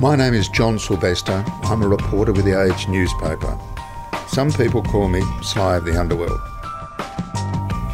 My name is John Silvester. I'm a reporter with the Age newspaper. Some people call me Sly of the Underworld.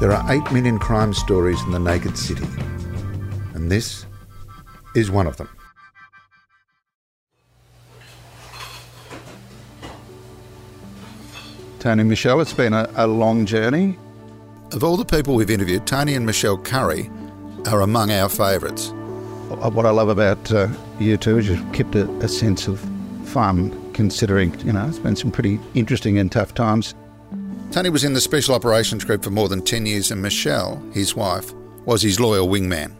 There are 8 million crime stories in the naked city, and this is one of them. Tony Michelle, it's been a, a long journey. Of all the people we've interviewed, Tony and Michelle Currie are among our favourites. What I love about uh, you two is you've kept a, a sense of fun, considering, you know, it's been some pretty interesting and tough times. Tony was in the Special Operations Group for more than 10 years, and Michelle, his wife, was his loyal wingman.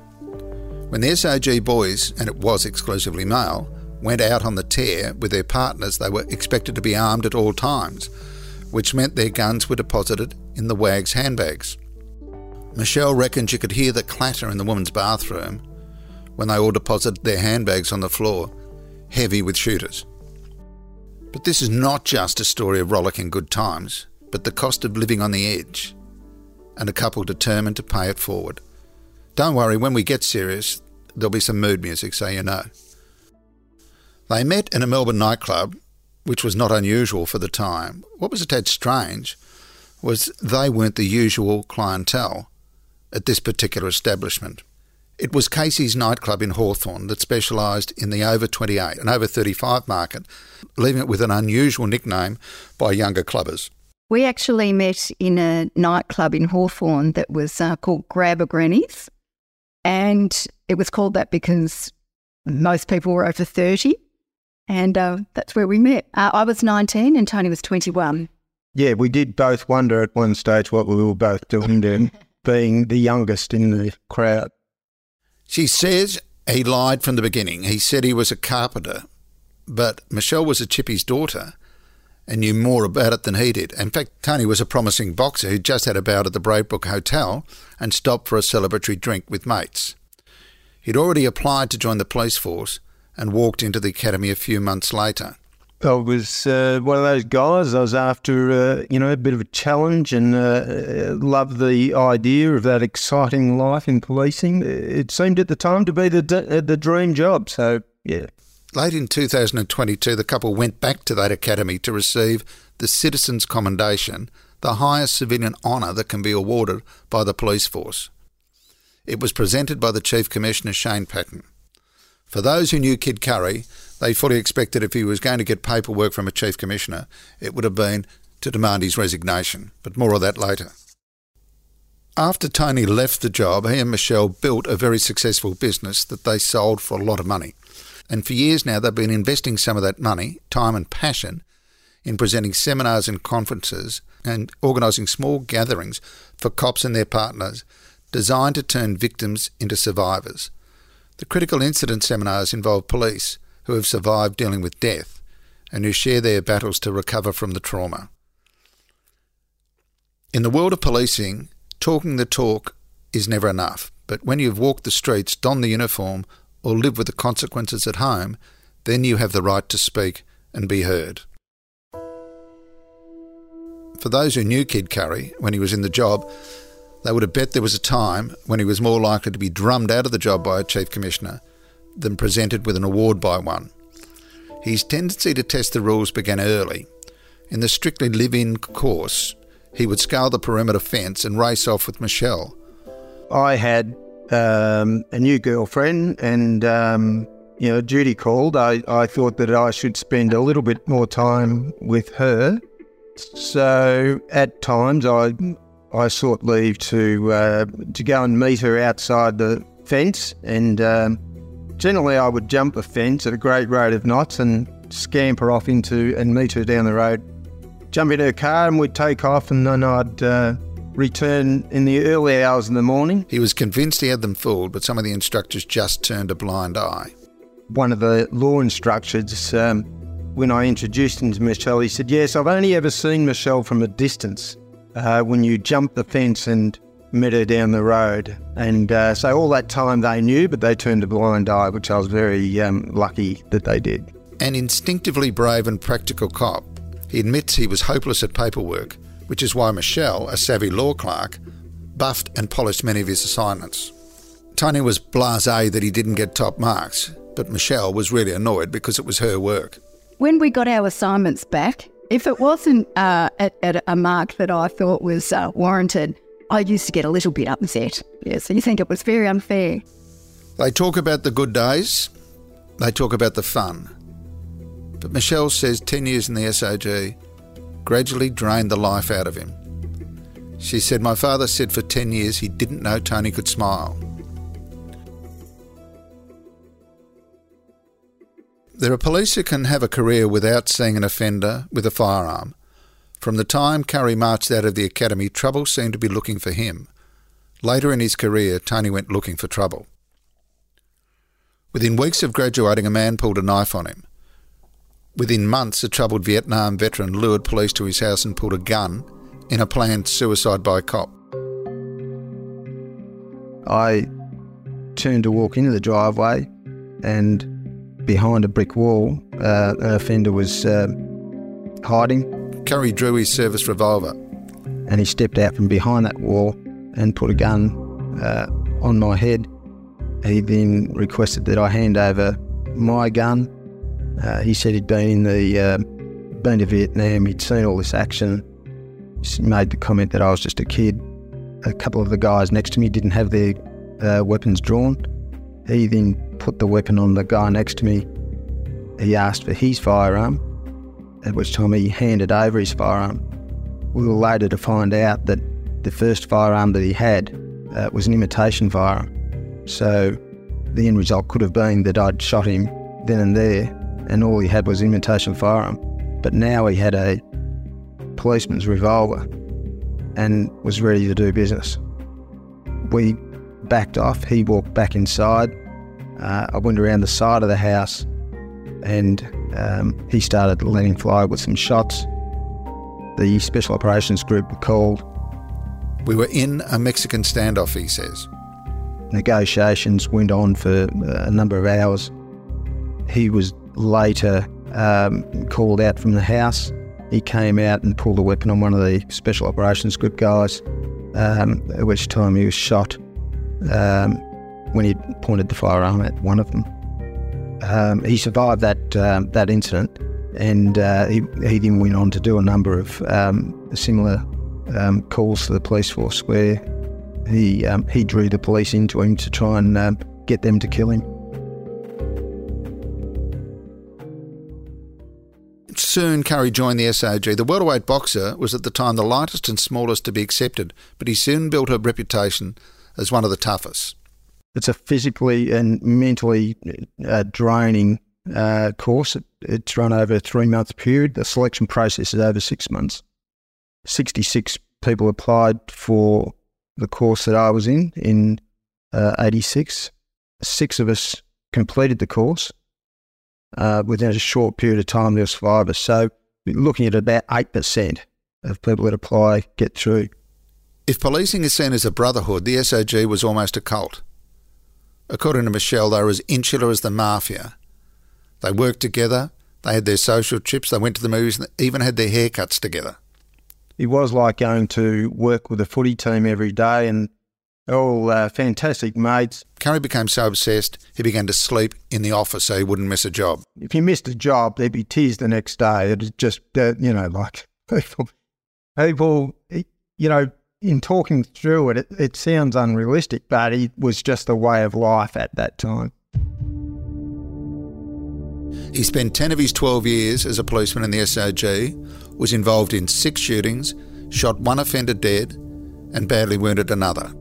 When the SOG boys, and it was exclusively male, went out on the tear with their partners, they were expected to be armed at all times, which meant their guns were deposited in the WAG's handbags. Michelle reckoned you could hear the clatter in the women's bathroom when they all deposited their handbags on the floor, heavy with shooters. But this is not just a story of rollicking good times but the cost of living on the edge, and a couple determined to pay it forward. Don't worry, when we get serious, there'll be some mood music, so you know. They met in a Melbourne nightclub, which was not unusual for the time. What was a tad strange was they weren't the usual clientele at this particular establishment. It was Casey's nightclub in Hawthorn that specialised in the over 28 and over 35 market, leaving it with an unusual nickname by younger clubbers. We actually met in a nightclub in Hawthorn that was uh, called Grab a Granny's. And it was called that because most people were over 30. And uh, that's where we met. Uh, I was 19 and Tony was 21. Yeah, we did both wonder at one stage what we were both doing then, being the youngest in the crowd. She says he lied from the beginning. He said he was a carpenter, but Michelle was a chippy's daughter and knew more about it than he did. In fact, Tony was a promising boxer who just had a bout at the Braybrook Hotel and stopped for a celebratory drink with mates. He'd already applied to join the police force and walked into the academy a few months later. I was uh, one of those guys. I was after, uh, you know, a bit of a challenge and uh, loved the idea of that exciting life in policing. It seemed at the time to be the the dream job. So, yeah. Late in 2022, the couple went back to that academy to receive the Citizen's Commendation, the highest civilian honour that can be awarded by the police force. It was presented by the Chief Commissioner Shane Patton. For those who knew Kid Currie, they fully expected if he was going to get paperwork from a Chief Commissioner, it would have been to demand his resignation, but more of that later. After Tony left the job, he and Michelle built a very successful business that they sold for a lot of money. And for years now, they've been investing some of that money, time, and passion in presenting seminars and conferences and organising small gatherings for cops and their partners designed to turn victims into survivors. The critical incident seminars involve police who have survived dealing with death and who share their battles to recover from the trauma. In the world of policing, talking the talk is never enough, but when you've walked the streets, donned the uniform, or live with the consequences at home, then you have the right to speak and be heard. For those who knew Kid Currie when he was in the job, they would have bet there was a time when he was more likely to be drummed out of the job by a chief commissioner than presented with an award by one. His tendency to test the rules began early. In the strictly live in course, he would scale the perimeter fence and race off with Michelle. I had um, a new girlfriend, and um, you know, duty called. I, I thought that I should spend a little bit more time with her. So at times I I sought leave to uh, to go and meet her outside the fence, and um, generally I would jump the fence at a great rate of knots and scamper off into and meet her down the road. Jump in her car and we'd take off, and then I'd uh, return in the early hours in the morning. He was convinced he had them fooled, but some of the instructors just turned a blind eye. One of the law instructors, um, when I introduced him to Michelle, he said, Yes, I've only ever seen Michelle from a distance uh, when you jump the fence and met her down the road. And uh, so all that time they knew, but they turned a blind eye, which I was very um, lucky that they did. An instinctively brave and practical cop, he admits he was hopeless at paperwork which is why Michelle, a savvy law clerk, buffed and polished many of his assignments. Tony was blasé that he didn't get top marks. But Michelle was really annoyed because it was her work. When we got our assignments back, if it wasn't uh, at, at, a mark that I thought was uh, warranted, I used to get a little bit upset. Yeah, so you think it was very unfair. They talk about the good days, they talk about the fun. But Michelle says 10 years in the SOG gradually drained the life out of him. She said, My father said for 10 years he didn't know Tony could smile. There are police who can have a career without seeing an offender with a firearm. From the time Currie marched out of the academy, trouble seemed to be looking for him. Later in his career, Tony went looking for trouble. Within weeks of graduating, a man pulled a knife on him. Within months, a troubled Vietnam veteran lured police to his house and pulled a gun in a planned suicide by cop. I turned to walk into the driveway, and behind a brick wall, uh, an offender was uh, hiding. Currie drew his service revolver. And he stepped out from behind that wall and put a gun uh, on my head. He then requested that I hand over my gun. Uh, he said he'd been in the uh, been to Vietnam. He'd seen all this action. He made the comment that I was just a kid. A couple of the guys next to me didn't have their uh, weapons drawn. He then put the weapon on the guy next to me. He asked for his firearm, at which time he handed over his firearm. We were later to find out that the first firearm that he had uh, was an imitation firearm. So the end result could have been that I'd shot him then and there, and all he had was an imitation firearm. But now he had a policeman's revolver and was ready to do business. We backed off. He walked back inside. Uh, I went around the side of the house and um, he started letting fly with some shots. The Special Operations Group were called. We were in a Mexican standoff, he says. Negotiations went on for uh, a number of hours. He was later um, called out from the house. He came out and pulled a weapon on one of the Special Operations Group guys, um, at which time he was shot um, when he pointed the firearm at one of them. Um, he survived that um, that incident, and uh, he, he then went on to do a number of um, similar calls to the police force where he um, he drew the police into him to try and um, get them to kill him. Soon, Currie joined the SOG. The welterweight boxer was at the time the lightest and smallest to be accepted, but he soon built a reputation as one of the toughest. It's a physically and mentally uh, draining uh, course. It, it's run over a three month period. The selection process is over six months. 66 people applied for the course that I was in in uh, 86. Six of us completed the course. Uh, within a short period of time, there was five of us. So looking at about 8% of people that apply get through. If policing is seen as a brotherhood, the SOG was almost a cult. According to Michelle, they were as insular as the mafia. They worked together, they had their social trips, they went to the movies, and even had their haircuts together it was like going to work with a footy team every day and all uh, fantastic mates. Currie became so obsessed, he began to sleep in the office so he wouldn't miss a job. If you missed a job, there'd be tears the next day. It was just, uh, you know, like people, people, you know, in talking through it, it, it sounds unrealistic, but it was just the way of life at that time. He spent 10 of his 12 years as a policeman in the SOG, was involved in six shootings, shot one offender dead, and badly wounded another.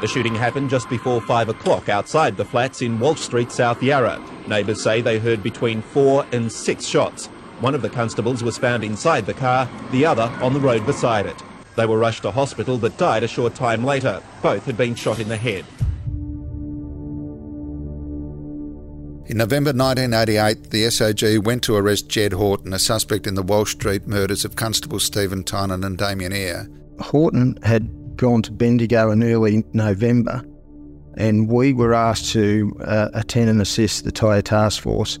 The shooting happened just before 5 o'clock outside the flats in Walsh Street, South Yarra. Neighbours say they heard between four and six shots. One of the constables was found inside the car, the other on the road beside it. They were rushed to hospital but died a short time later. Both had been shot in the head. In November 1988, the SOG went to arrest Jedd Houghton, a suspect in the Walsh Street murders of Constable Stephen Tynan and Damien Eyre. Houghton had gone to Bendigo in early November, and we were asked to uh, attend and assist the Tyre Task Force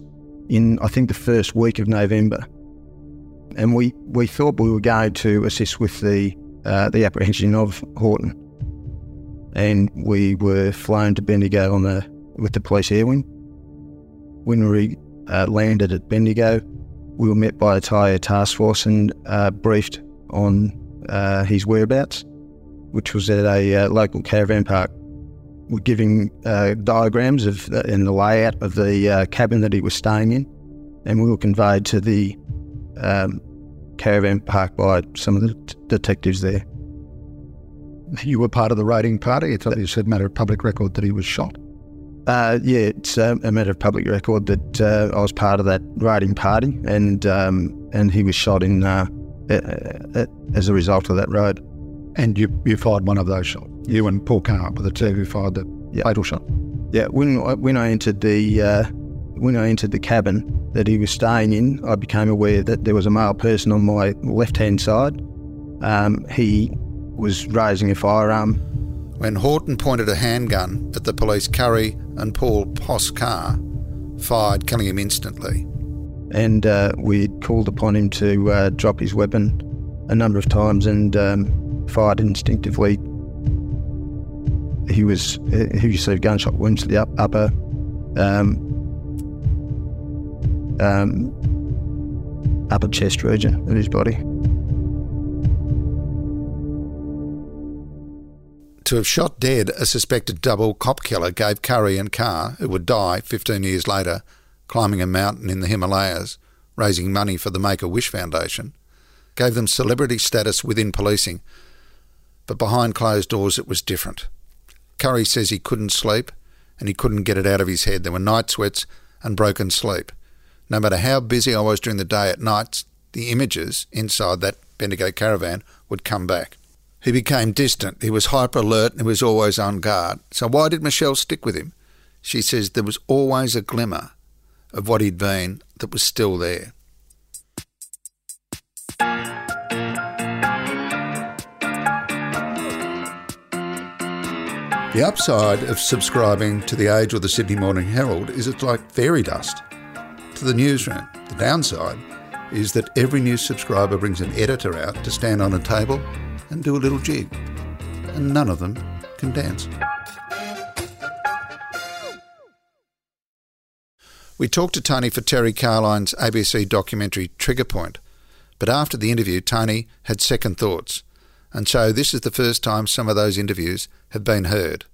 in, I think, the first week of November. And we, we thought we were going to assist with the, uh, the apprehension of Houghton. and we were flown to Bendigo on the with the police air wing. When we uh, landed at Bendigo, we were met by a Thai task force and uh, briefed on uh, his whereabouts, which was at a uh, local caravan park. We're giving uh, diagrams of the, and the layout of the uh, cabin that he was staying in, and we were conveyed to the um, caravan park by some of the t- detectives there. You were part of the raiding party. It's obviously a matter of public record that he was shot. Uh, yeah, it's a, a matter of public record that uh, I was part of that raiding party, and um, and he was shot in uh, as a result of that raid. And you, you fired one of those shots. You and Paul Carr were the two who fired the Yeah. fatal shot. Yeah, when I, when I entered the uh, when I entered the cabin that he was staying in, I became aware that there was a male person on my left hand side. Um, he was raising a firearm. When Houghton pointed a handgun at the police, Currie and Paul Poss Carr fired, killing him instantly. and uh, we called upon him to uh, drop his weapon a number of times and um, fired instinctively. He was he received gunshot wounds to the up, upper um, um, upper chest region of his body. To have shot dead a suspected double cop killer gave Currie and Carr, who would die 15 years later, climbing a mountain in the Himalayas, raising money for the Make a Wish Foundation, gave them celebrity status within policing. But behind closed doors, it was different. Currie says he couldn't sleep and he couldn't get it out of his head. There were night sweats and broken sleep. No matter how busy I was during the day at night, the images inside that Bendigo caravan would come back. He became distant. He was hyper alert and he was always on guard. So why did Michelle stick with him? She says there was always a glimmer of what he'd been that was still there. The upside of subscribing to The Age or the Sydney Morning Herald is it's like fairy dust to the newsroom. The downside is that every new subscriber brings an editor out to stand on a table and do a little jig, and none of them can dance. We talked to Tony for Terry Carlyon's ABC documentary Trigger Point, but after the interview, Tony had second thoughts, and so this is the first time some of those interviews have been heard.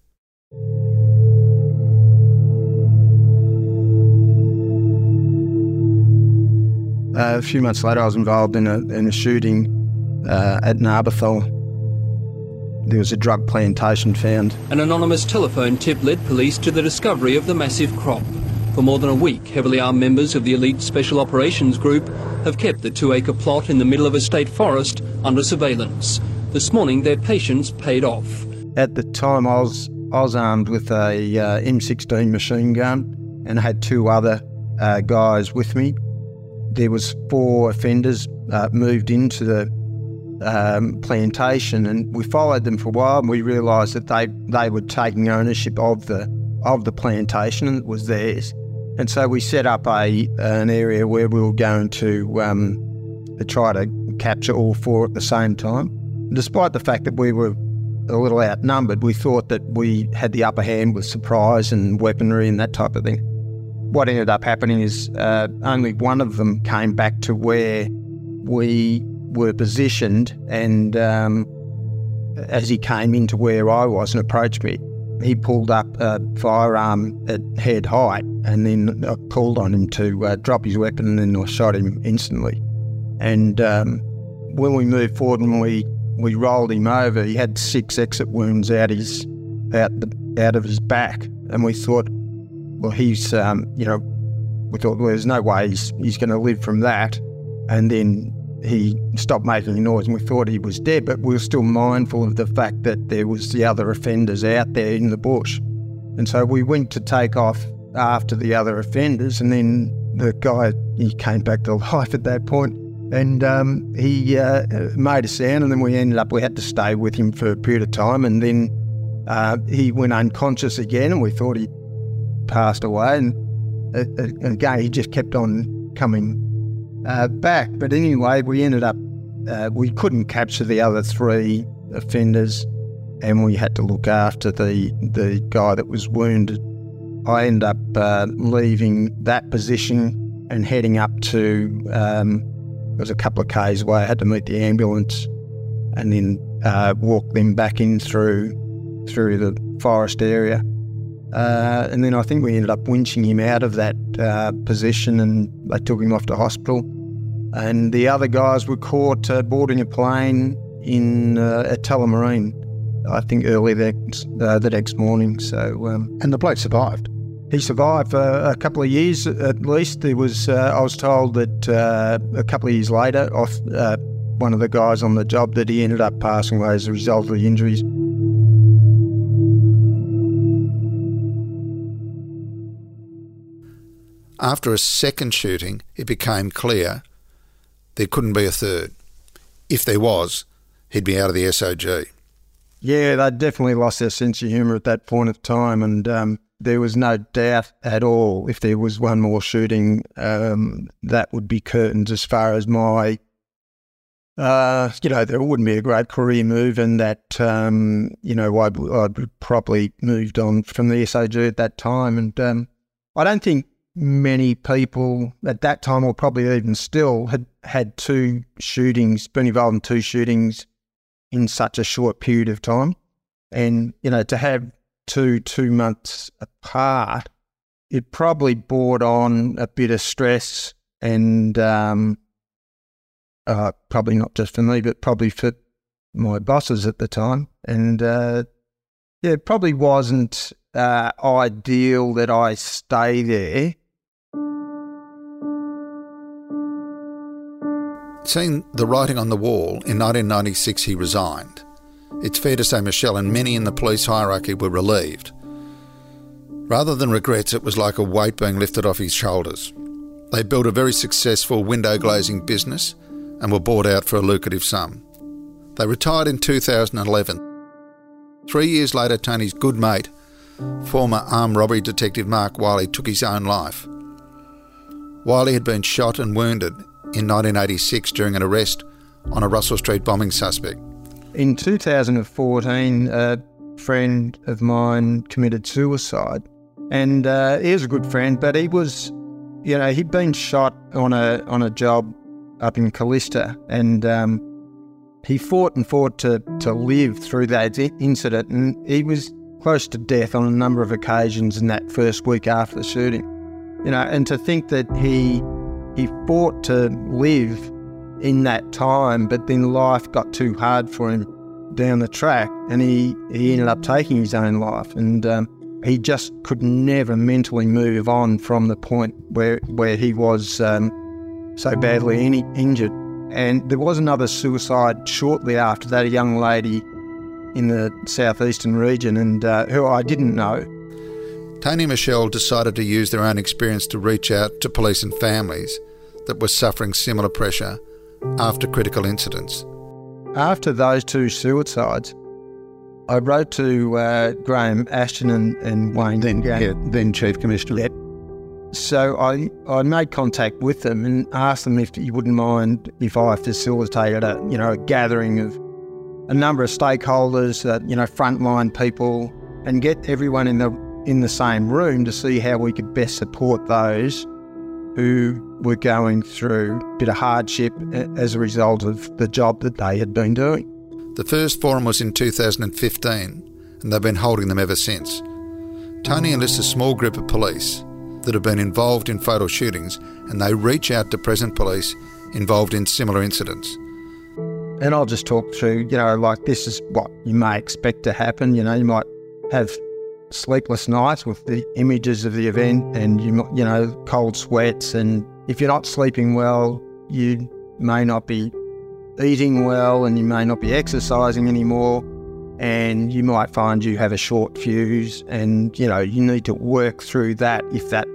Uh, a few months later, I was involved in a, in a shooting uh, at Narbethong. There was a drug plantation found. An anonymous telephone tip led police to the discovery of the massive crop. For more than a week, heavily armed members of the elite Special Operations Group have kept the two-acre plot in the middle of a state forest under surveillance. This morning, their patience paid off. At the time, I was I was armed with a uh, M16 machine gun and had two other uh, guys with me. There was four offenders uh, moved into the um, plantation, and we followed them for a while. And we realised that they they were taking ownership of the of the plantation, and it was theirs. And so we set up a an area where we were going to um, to try to capture all four at the same time. Despite the fact that we were a little outnumbered, we thought that we had the upper hand with surprise and weaponry and that type of thing. What ended up happening is uh, only one of them came back to where we were positioned, and um, as he came into where I was and approached me, he pulled up a firearm at head height, and then I called on him to uh, drop his weapon, and then I shot him instantly. And um, when we moved forward and we we rolled him over, he had six exit wounds out his out the out of his back, and we thought, well, he's um, you know, we thought well, there's no way he's he's going to live from that, and then he stopped making noise, and we thought he was dead, but we were still mindful of the fact that there was the other offenders out there in the bush, and so we went to take off after the other offenders, and then the guy he came back to life at that point and um, he uh, made a sound, and then we ended up we had to stay with him for a period of time, and then uh, he went unconscious again, and we thought he passed away, and, uh, uh, again he just kept on coming uh, back. But anyway, we ended up uh, we couldn't capture the other three offenders, and we had to look after the the guy that was wounded. I ended up leaving that position and heading up to um, it was a couple of k's away. I had to meet the ambulance and then uh, walk them back in through through the forest area. Uh, and then I think we ended up winching him out of that uh, position and they took him off to hospital. And the other guys were caught uh, boarding a plane in uh, at Tullamarine, I think early the, uh, the next morning. So um, And the bloke survived. He survived for a couple of years at least. There was uh, I was told that uh, a couple of years later, off uh, one of the guys on the job, that he ended up passing away as a result of the injuries. After a second shooting, it became clear there couldn't be a third. If there was, he'd be out of the SOG. Yeah, they definitely lost their sense of humour at that point of time, and um, there was no doubt at all if there was one more shooting, um, that would be curtains as far as my, uh, you know, there wouldn't be a great career move, and that, um, you know, I'd, I'd probably moved on from the SOG at that time, and um, I don't think many people at that time, or probably even still, had had two shootings, been involved in two shootings in such a short period of time. And, you know, to have two two months apart, it probably brought on a bit of stress and um, uh, probably not just for me, but probably for my bosses at the time. And uh, yeah, it probably wasn't uh, ideal that I stay there. Seeing the writing on the wall, in 1996 he resigned. It's fair to say Michelle and many in the police hierarchy were relieved. Rather than regrets, it was like a weight being lifted off his shoulders. They built a very successful window glazing business and were bought out for a lucrative sum. They retired in 2011. Three years later, Tony's good mate, former armed robbery detective Mark Wiley, took his own life. Wiley had been shot and wounded in 1986 during an arrest on a Russell Street bombing suspect. In 2014, a friend of mine committed suicide, and uh, he was a good friend, but he was, you know, he'd been shot on a on a job up in Kallista, and um, he fought and fought to to live through that incident, and he was close to death on a number of occasions in that first week after the shooting. You know, and to think that he he fought to live in that time, but then life got too hard for him down the track, and he, he ended up taking his own life. And um, he just could never mentally move on from the point where where he was um, so badly in, injured. And there was another suicide shortly after that, a young lady in the southeastern region, and uh, who I didn't know. Tony Michelle decided to use their own experience to reach out to police and families that were suffering similar pressure after critical incidents. After those two suicides, I wrote to uh, Graham Ashton and, and Wayne. Then, Gatt. yeah, then Chief Commissioner. Yep. So I, I made contact with them and asked them if you wouldn't mind if I facilitated a you know a gathering of a number of stakeholders, uh, you know frontline people, and get everyone in the in the same room to see how we could best support those who were going through a bit of hardship as a result of the job that they had been doing. The first forum was in 2015, and they've been holding them ever since. Tony enlists a small group of police that have been involved in fatal shootings, and they reach out to present police involved in similar incidents. And I'll just talk through, you know, like this is what you may expect to happen. You know, you might have sleepless nights with the images of the event and, you, you know, cold sweats. And if you're not sleeping well, you may not be eating well and you may not be exercising anymore. And you might find you have a short fuse and, you know, you need to work through that if that,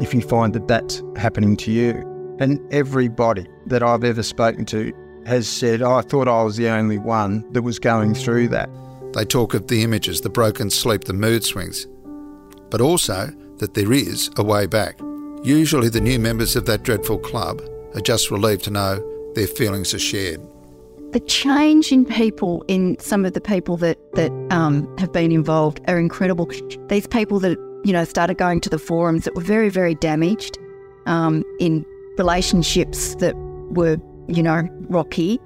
if you find that that's happening to you. And everybody that I've ever spoken to has said, oh, I thought I was the only one that was going through that. They talk of the images, the broken sleep, the mood swings, but also that there is a way back. Usually, the new members of that dreadful club are just relieved to know their feelings are shared. the change in people, in some of the people that that um, have been involved, are incredible. These people that you know started going to the forums that were very, very damaged um, in relationships that were you know rocky,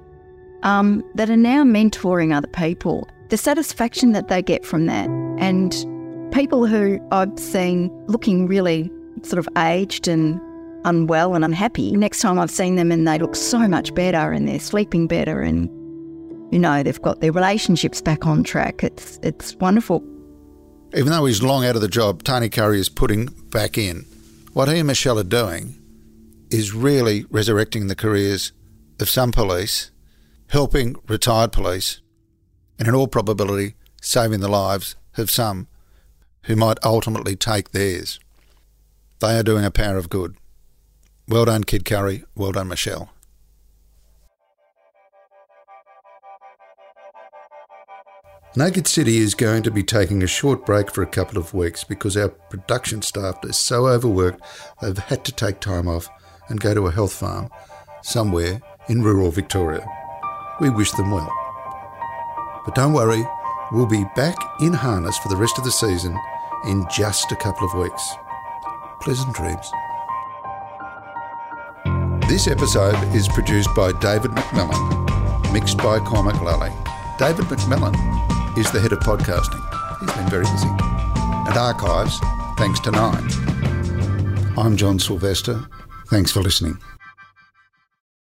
um, that are now mentoring other people. The satisfaction that they get from that, and people who I've seen looking really sort of aged and unwell and unhappy. Next time I've seen them and they look so much better and they're sleeping better and you know they've got their relationships back on track. It's it's wonderful. Even though he's long out of the job, Tony Currie is putting back in. What he and Michelle are doing is really resurrecting the careers of some police, helping retired police, and in all probability saving the lives of some who might ultimately take theirs. They are doing a power of good. Well done, Kid Currie. Well done, Michelle. Naked City is going to be taking a short break for a couple of weeks because our production staff is so overworked they've had to take time off and go to a health farm somewhere in rural Victoria. We wish them well. But don't worry, we'll be back in harness for the rest of the season in just a couple of weeks. Pleasant dreams. This episode is produced by David McMillan, mixed by Cormac Lally. David McMillan is the head of podcasting. He's been very busy. And archives, thanks to Nine. I'm John Silvester. Thanks for listening.